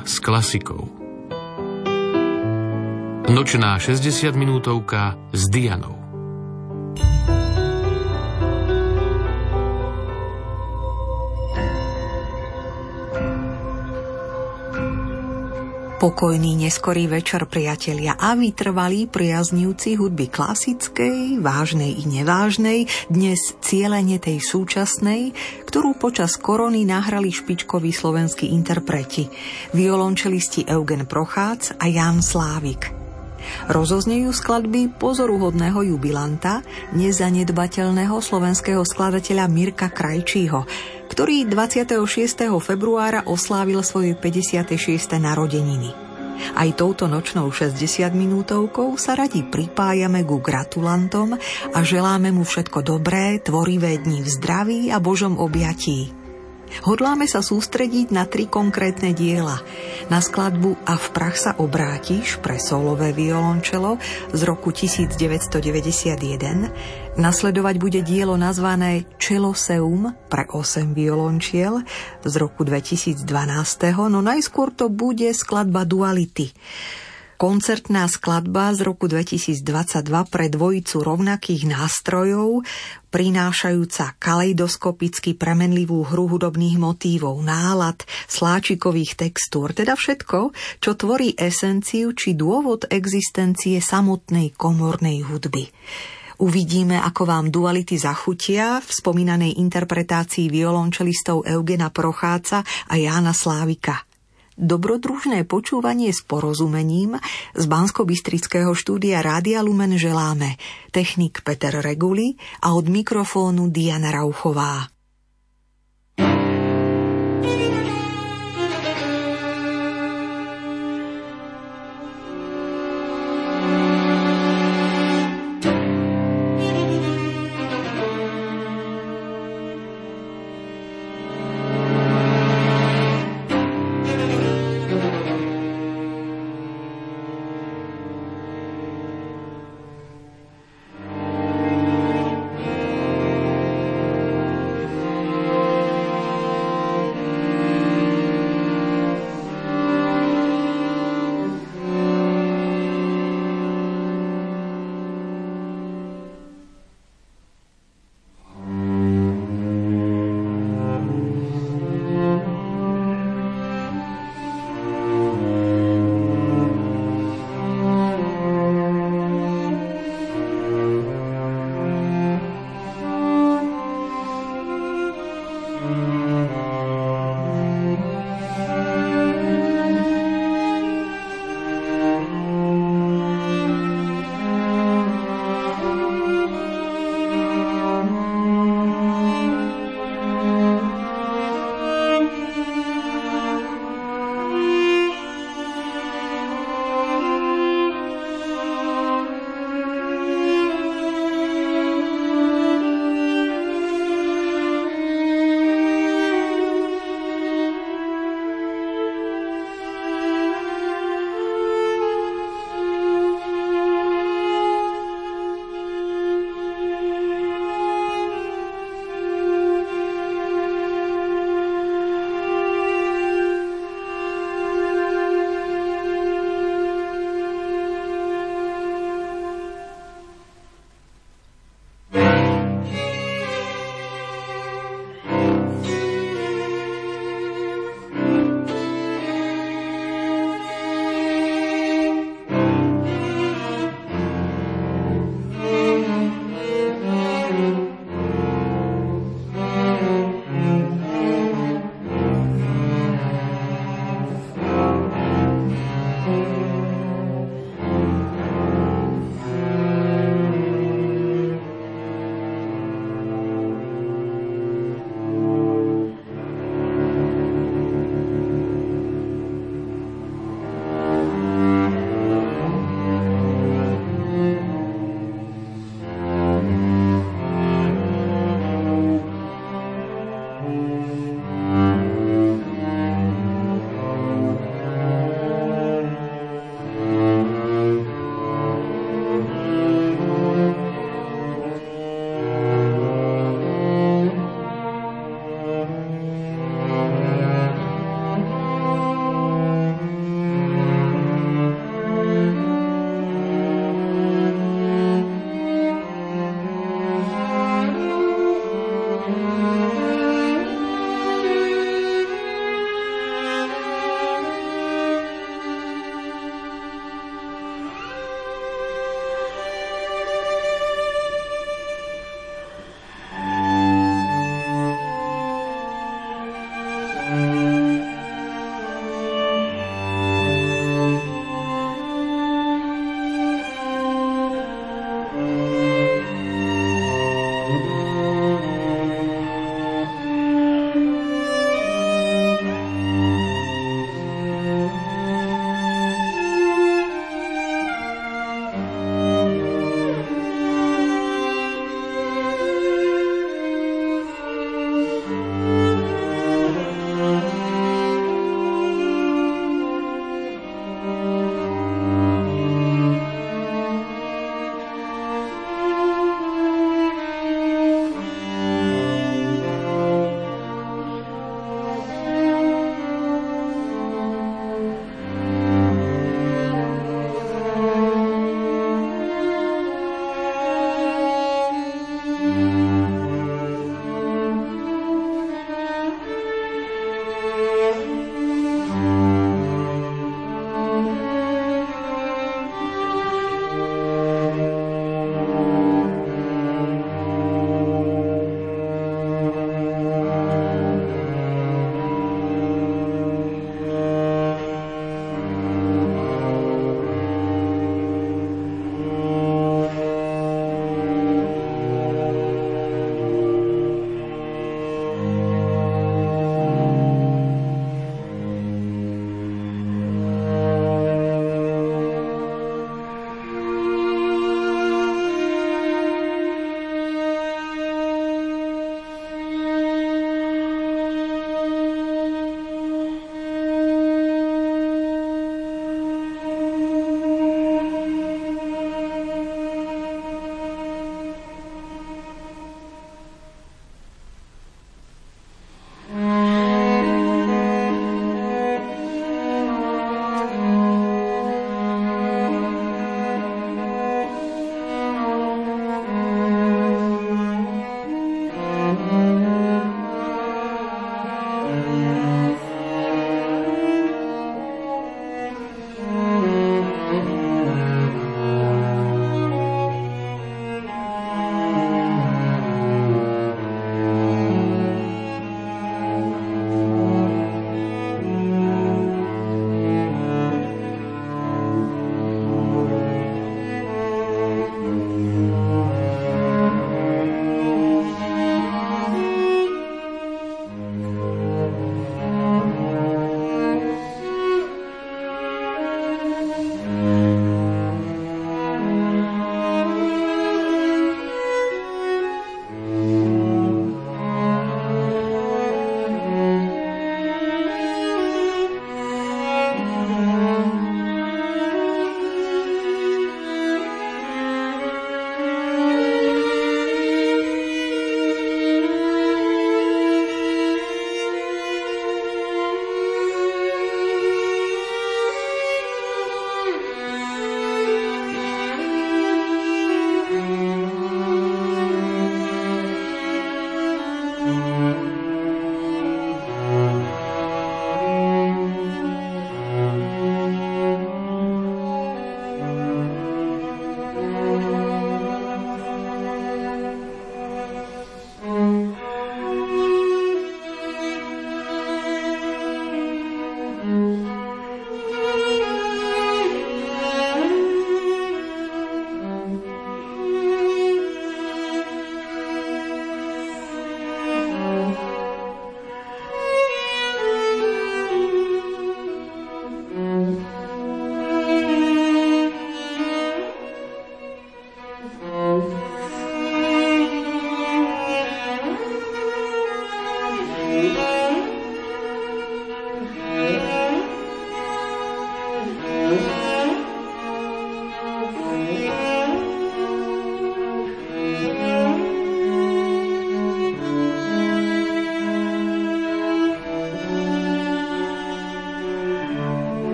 Pohoda s klasikou. Nočná 60 minútovka s Dianou. Pokojný neskorý večer, priatelia, a vytrvalí priaznivci hudby klasickej, vážnej i nevážnej, dnes cieľene tej súčasnej, ktorú počas korony nahrali špičkoví slovenskí interpreti, violončelisti Eugen Prochác a Jan Slávik. Rozoznejú skladby pozoruhodného jubilanta, nezanedbateľného slovenského skladateľa Mirka Krajčího, ktorý 26. februára oslávil svoje 56. narodeniny. Aj touto nočnou 60 minútovkou sa radi pripájame ku gratulantom a želáme mu všetko dobré, tvorivé dni v zdraví a Božom objatí. Hodláme sa sústrediť na tri konkrétne diela. Na skladbu A v prach sa obrátiš pre solové violončelo z roku 1991. Nasledovať bude dielo nazvané Čeloseum pre 8 violončiel z roku 2012. No najskôr to bude skladba Duality koncertná skladba z roku 2022 pre dvojicu rovnakých nástrojov, prinášajúca kaleidoskopicky premenlivú hru hudobných motívov, nálad, sláčikových textúr, teda všetko, čo tvorí esenciu či dôvod existencie samotnej komornej hudby. Uvidíme, ako vám duality zachutia. V spomínanej interpretácii violončelistov Eugena Procháca a Jána Slávika – dobrodružné počúvanie s porozumením z bansko štúdia Rádia Lumen želáme. Technik Peter Reguli a od mikrofónu Diana Rauchová.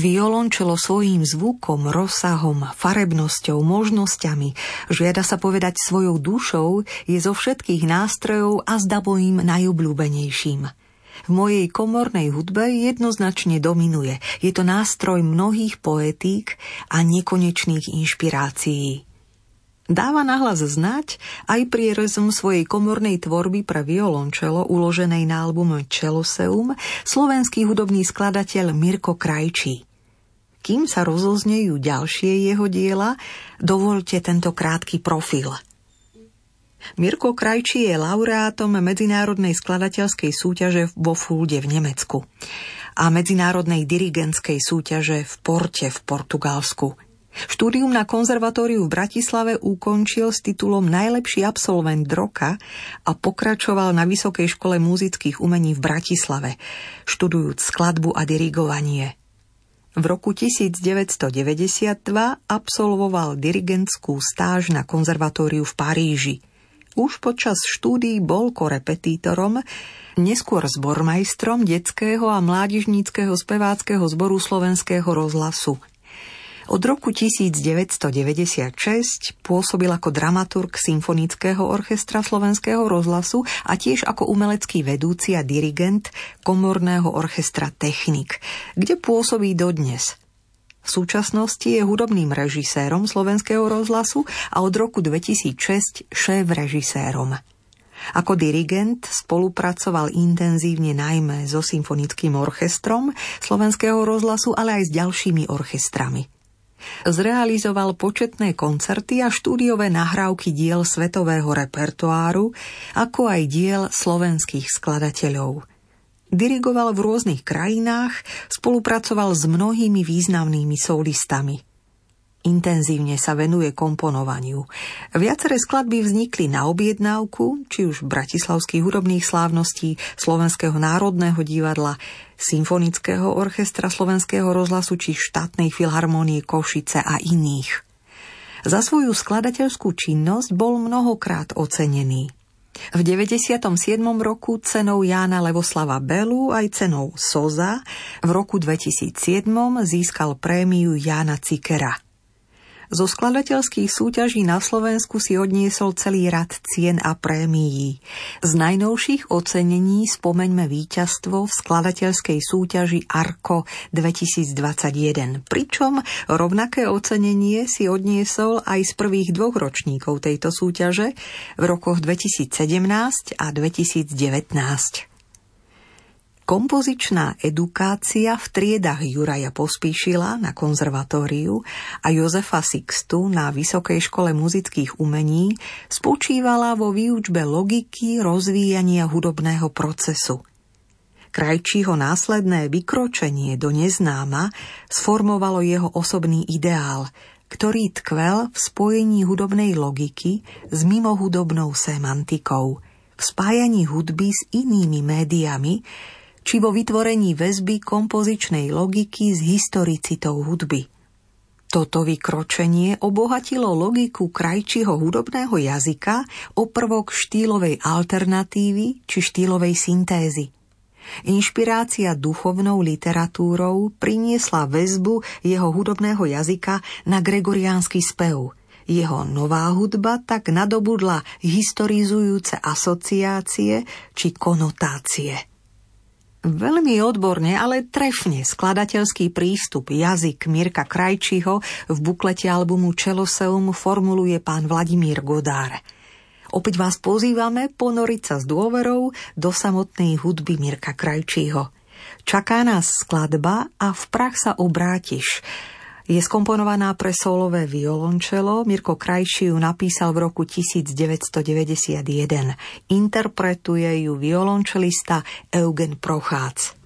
Violončelo svojím zvukom, rozsahom, farebnosťou, možnosťami, žiada sa povedať svojou dušou, je zo všetkých nástrojov a zda najobľúbenejším. V mojej komornej hudbe jednoznačne dominuje. Je to nástroj mnohých poetík a nekonečných inšpirácií. Dáva nahlas znať aj prierezom svojej komornej tvorby pre violončelo uloženej na albume Čeloseum slovenský hudobný skladateľ Mirko Krajčí. Kým sa rozoznejú ďalšie jeho diela, dovolte tento krátky profil. Mirko Krajčí je laureátom medzinárodnej skladateľskej súťaže vo Fulde v Nemecku a medzinárodnej dirigentskej súťaže v Porte v Portugalsku. Štúdium na konzervatóriu v Bratislave ukončil s titulom Najlepší absolvent roka a pokračoval na Vysokej škole muzických umení v Bratislave, študujúc skladbu a dirigovanie – V roku 1992 absolvoval dirigentskú stáž na konzervatóriu v Paríži. Už počas štúdií bol korepetítorom, neskôr zbormajstrom detského a mládežníckého speváckého zboru slovenského rozhlasu. Od roku 1996 pôsobil ako dramaturg Symfonického orchestra Slovenského rozhlasu a tiež ako umelecký vedúci a dirigent Komorného orchestra Technik, kde pôsobí dodnes. V súčasnosti je hudobným režisérom Slovenského rozhlasu a od roku 2006 šéf-režisérom. Ako dirigent spolupracoval intenzívne najmä so symfonickým orchestrom Slovenského rozhlasu, ale aj s ďalšími orchestrami. Zrealizoval početné koncerty a štúdiové nahrávky diel svetového repertoáru, ako aj diel slovenských skladateľov. Dirigoval v rôznych krajinách, spolupracoval s mnohými významnými solistami – Intenzívne sa venuje komponovaniu. Viaceré skladby vznikli na objednávku, či už bratislavských hudobných slávností, Slovenského národného divadla, Symfonického orchestra Slovenského rozhlasu či štátnej filharmonie Košice a iných. Za svoju skladateľskú činnosť bol mnohokrát ocenený. V 97. roku cenou Jána Levoslava Belu aj cenou Soza v roku 2007 získal prémiu Jána Cikera – zo skladateľských súťaží na Slovensku si odniesol celý rad cien a prémií. Z najnovších ocenení spomeňme víťazstvo v skladateľskej súťaži ARKO 2021, pričom rovnaké ocenenie si odniesol aj z prvých dvoch ročníkov tejto súťaže v rokoch 2017 a 2019. Kompozičná edukácia v triedach Juraja Pospíšila na konzervatóriu a Jozefa Sixtu na Vysokej škole muzických umení spočívala vo výučbe logiky rozvíjania hudobného procesu. Krajčího následné vykročenie do neznáma sformovalo jeho osobný ideál, ktorý tkvel v spojení hudobnej logiky s mimohudobnou semantikou, v spájaní hudby s inými médiami, či vo vytvorení väzby kompozičnej logiky s historicitou hudby. Toto vykročenie obohatilo logiku krajčího hudobného jazyka o prvok štýlovej alternatívy či štýlovej syntézy. Inšpirácia duchovnou literatúrou priniesla väzbu jeho hudobného jazyka na gregoriánsky spev. Jeho nová hudba tak nadobudla historizujúce asociácie či konotácie. Veľmi odborne, ale trefne skladateľský prístup jazyk Mirka Krajčího v buklete albumu Čeloseum formuluje pán Vladimír Godár. Opäť vás pozývame ponoriť sa s dôverou do samotnej hudby Mirka Krajčího. Čaká nás skladba a v prach sa obrátiš. Je skomponovaná pre solové violončelo. Mirko Krajší ju napísal v roku 1991. Interpretuje ju violončelista Eugen Prochác.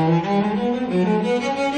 Thank you.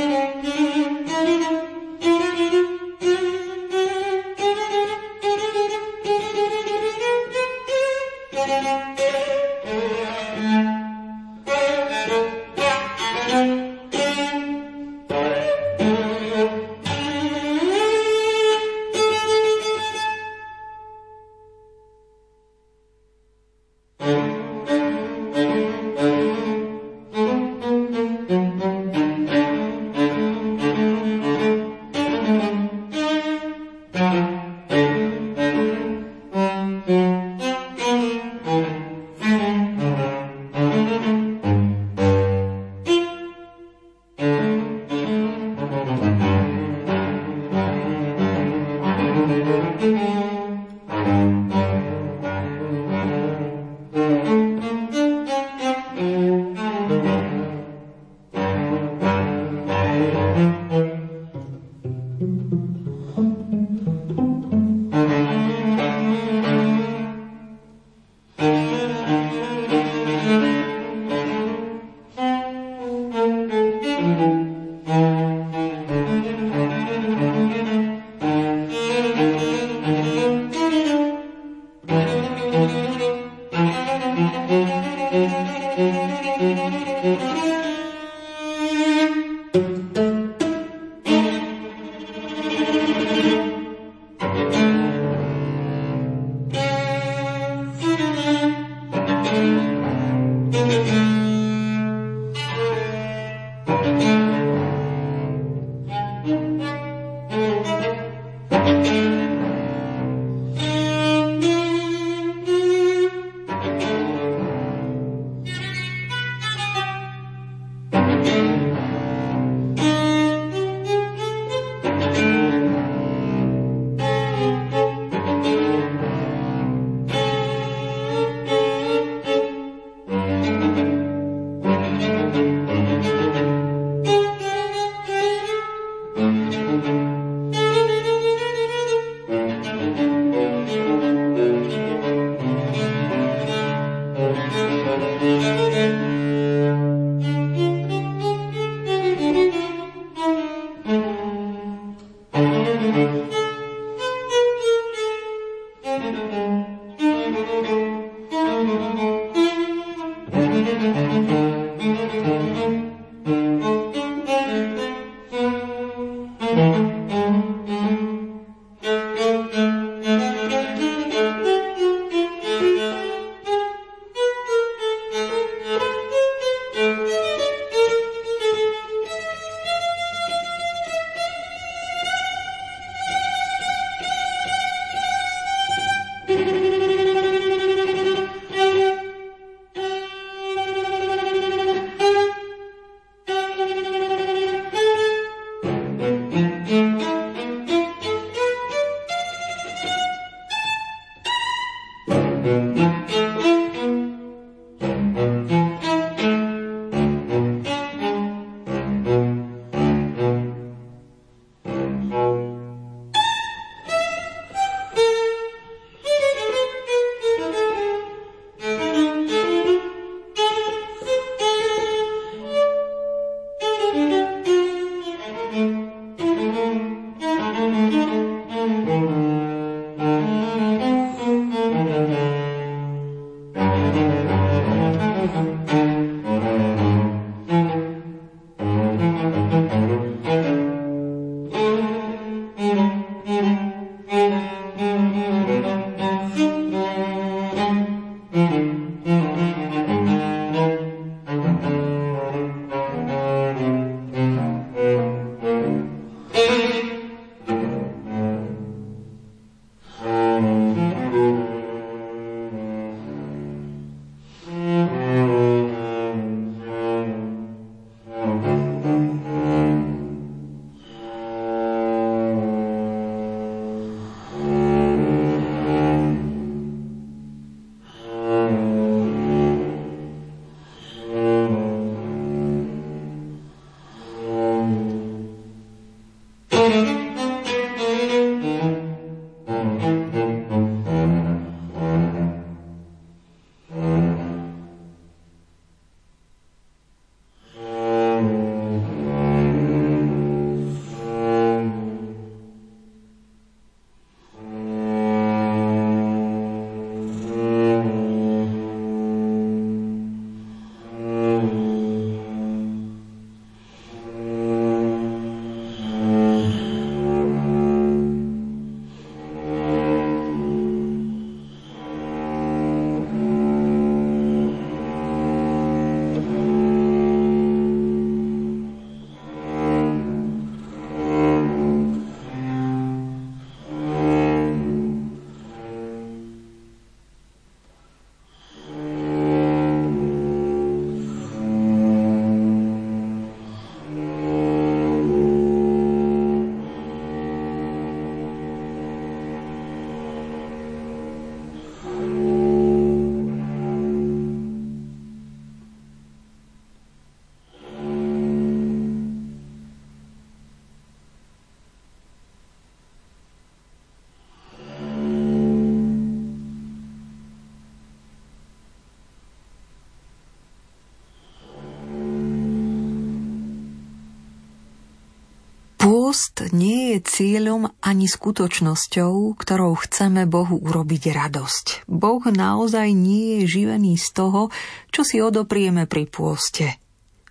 Nie je cieľom ani skutočnosťou, ktorou chceme Bohu urobiť radosť. Boh naozaj nie je živený z toho, čo si odoprieme pri pôste.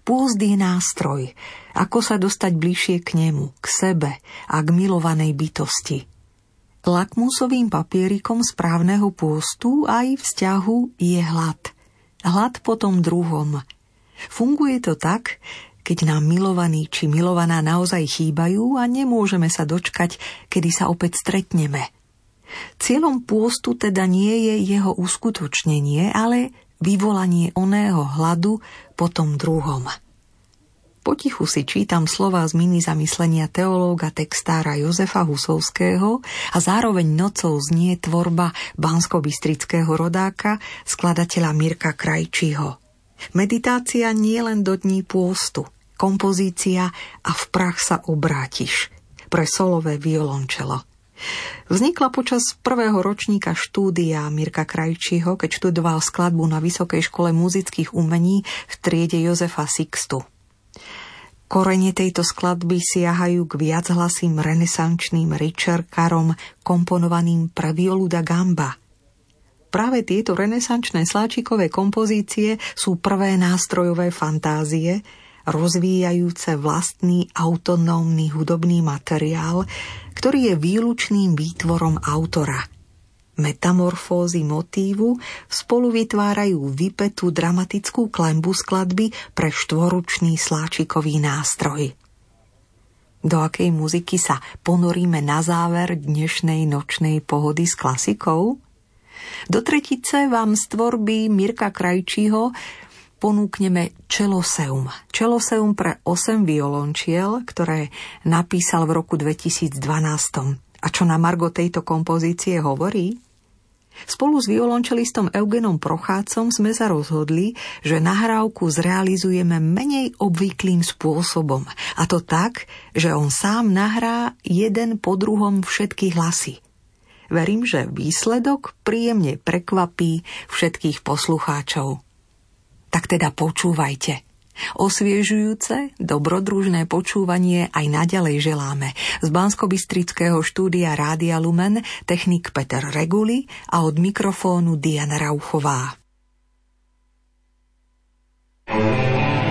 Pôst je nástroj, ako sa dostať bližšie k nemu, k sebe a k milovanej bytosti. Lakmusovým papierikom správneho pôstu aj vzťahu je hlad. Hlad potom druhom. Funguje to tak, keď nám milovaní či milovaná naozaj chýbajú a nemôžeme sa dočkať, kedy sa opäť stretneme. Cieľom pôstu teda nie je jeho uskutočnenie, ale vyvolanie oného hladu po tom druhom. Potichu si čítam slova z mini zamyslenia teológa textára Jozefa Husovského a zároveň nocou znie tvorba bansko-bystrického rodáka, skladateľa Mirka Krajčího. Meditácia nie len do dní pôstu, kompozícia a v prach sa obrátiš pre solové violončelo. Vznikla počas prvého ročníka štúdia Mirka Krajčího, keď študoval skladbu na Vysokej škole muzických umení v triede Jozefa Sixtu. Korene tejto skladby siahajú k viachlasým renesančným Richard-karom komponovaným pre violu da gamba – Práve tieto renesančné sláčikové kompozície sú prvé nástrojové fantázie, rozvíjajúce vlastný autonómny hudobný materiál, ktorý je výlučným výtvorom autora. Metamorfózy motívu spolu vytvárajú vypetú dramatickú klembu skladby pre štvoručný sláčikový nástroj. Do akej muziky sa ponoríme na záver dnešnej nočnej pohody s klasikou? Do tretice vám z tvorby Mirka Krajčího ponúkneme Čeloseum. Čeloseum pre 8 violončiel, ktoré napísal v roku 2012. A čo na Margo tejto kompozície hovorí? Spolu s violončelistom Eugenom Prochácom sme sa rozhodli, že nahrávku zrealizujeme menej obvyklým spôsobom. A to tak, že on sám nahrá jeden po druhom všetky hlasy – Verím, že výsledok príjemne prekvapí všetkých poslucháčov. Tak teda počúvajte. Osviežujúce, dobrodružné počúvanie aj naďalej želáme. Z bansko štúdia Rádia Lumen technik Peter Reguli a od mikrofónu Diana Rauchová. thank you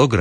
программа